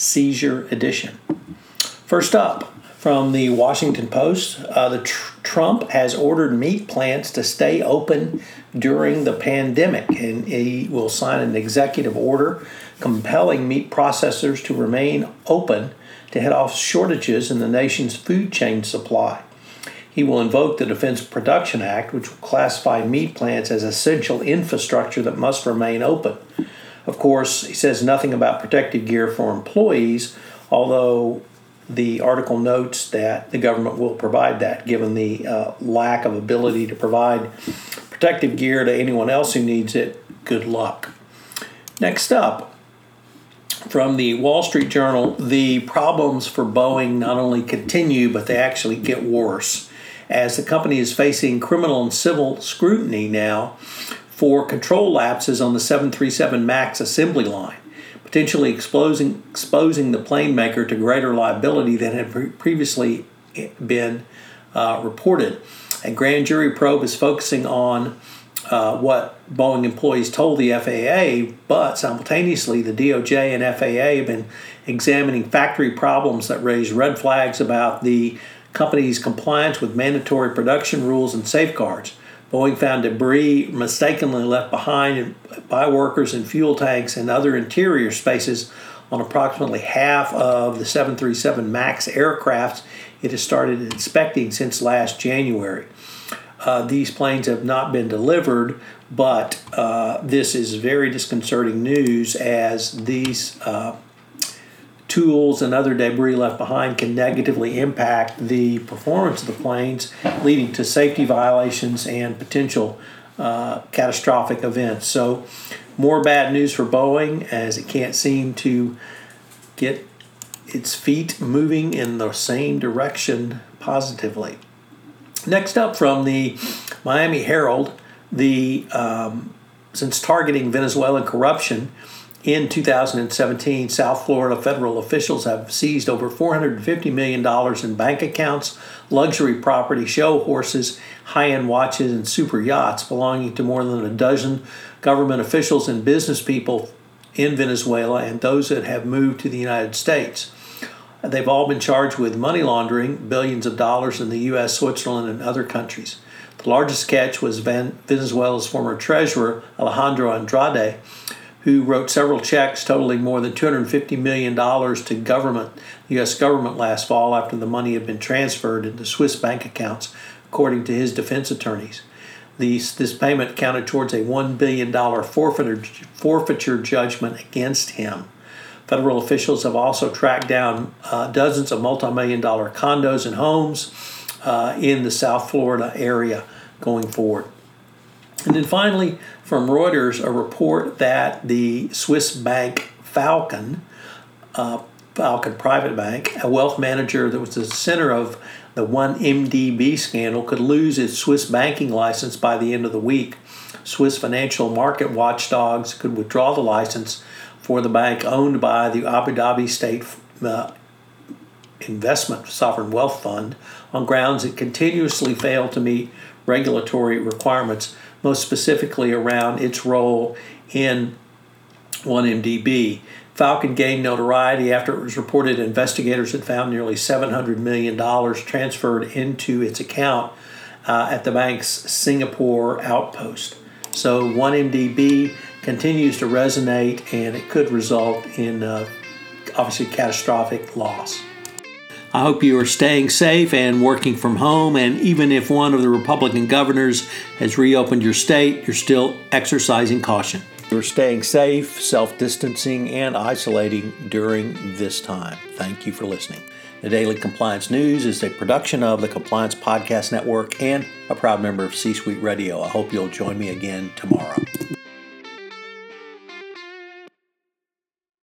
seizure edition. First up, from the Washington Post, uh, the tr- Trump has ordered meat plants to stay open during the pandemic, and he will sign an executive order compelling meat processors to remain open to head off shortages in the nation's food chain supply. He will invoke the Defense Production Act, which will classify meat plants as essential infrastructure that must remain open. Of course, he says nothing about protective gear for employees, although the article notes that the government will provide that given the uh, lack of ability to provide protective gear to anyone else who needs it. Good luck. Next up, from the Wall Street Journal, the problems for Boeing not only continue, but they actually get worse as the company is facing criminal and civil scrutiny now for control lapses on the 737 MAX assembly line potentially exposing, exposing the plane maker to greater liability than had previously been uh, reported. A grand jury probe is focusing on uh, what Boeing employees told the FAA, but simultaneously, the DOJ and FAA have been examining factory problems that raise red flags about the company's compliance with mandatory production rules and safeguards. Boeing found debris mistakenly left behind by workers in fuel tanks and other interior spaces on approximately half of the 737 MAX aircrafts it has started inspecting since last January. Uh, these planes have not been delivered, but uh, this is very disconcerting news as these uh, tools and other debris left behind can negatively impact the performance of the planes, leading to safety violations and potential uh, catastrophic events. So, more bad news for Boeing as it can't seem to get its feet moving in the same direction positively. Next up from the Miami Herald, the um, since targeting Venezuelan corruption, in 2017, South Florida federal officials have seized over $450 million in bank accounts, luxury property, show horses, high end watches, and super yachts belonging to more than a dozen government officials and business people in Venezuela and those that have moved to the United States. They've all been charged with money laundering billions of dollars in the U.S., Switzerland, and other countries. The largest catch was Venezuela's former treasurer, Alejandro Andrade who wrote several checks totaling more than $250 million to government, the U.S. government last fall after the money had been transferred into Swiss bank accounts, according to his defense attorneys. These, this payment counted towards a $1 billion forfeiture, forfeiture judgment against him. Federal officials have also tracked down uh, dozens of multi million dollar condos and homes uh, in the South Florida area going forward. And then finally, from Reuters, a report that the Swiss bank Falcon, uh, Falcon Private Bank, a wealth manager that was at the center of the 1MDB scandal, could lose its Swiss banking license by the end of the week. Swiss financial market watchdogs could withdraw the license for the bank owned by the Abu Dhabi State uh, Investment Sovereign Wealth Fund on grounds it continuously failed to meet regulatory requirements most specifically around its role in 1MDB. Falcon gained notoriety after it was reported investigators had found nearly $700 million transferred into its account uh, at the bank's Singapore outpost. So 1MDB continues to resonate and it could result in uh, obviously catastrophic loss. I hope you are staying safe and working from home. And even if one of the Republican governors has reopened your state, you're still exercising caution. You're staying safe, self distancing, and isolating during this time. Thank you for listening. The Daily Compliance News is a production of the Compliance Podcast Network and a proud member of C Suite Radio. I hope you'll join me again tomorrow.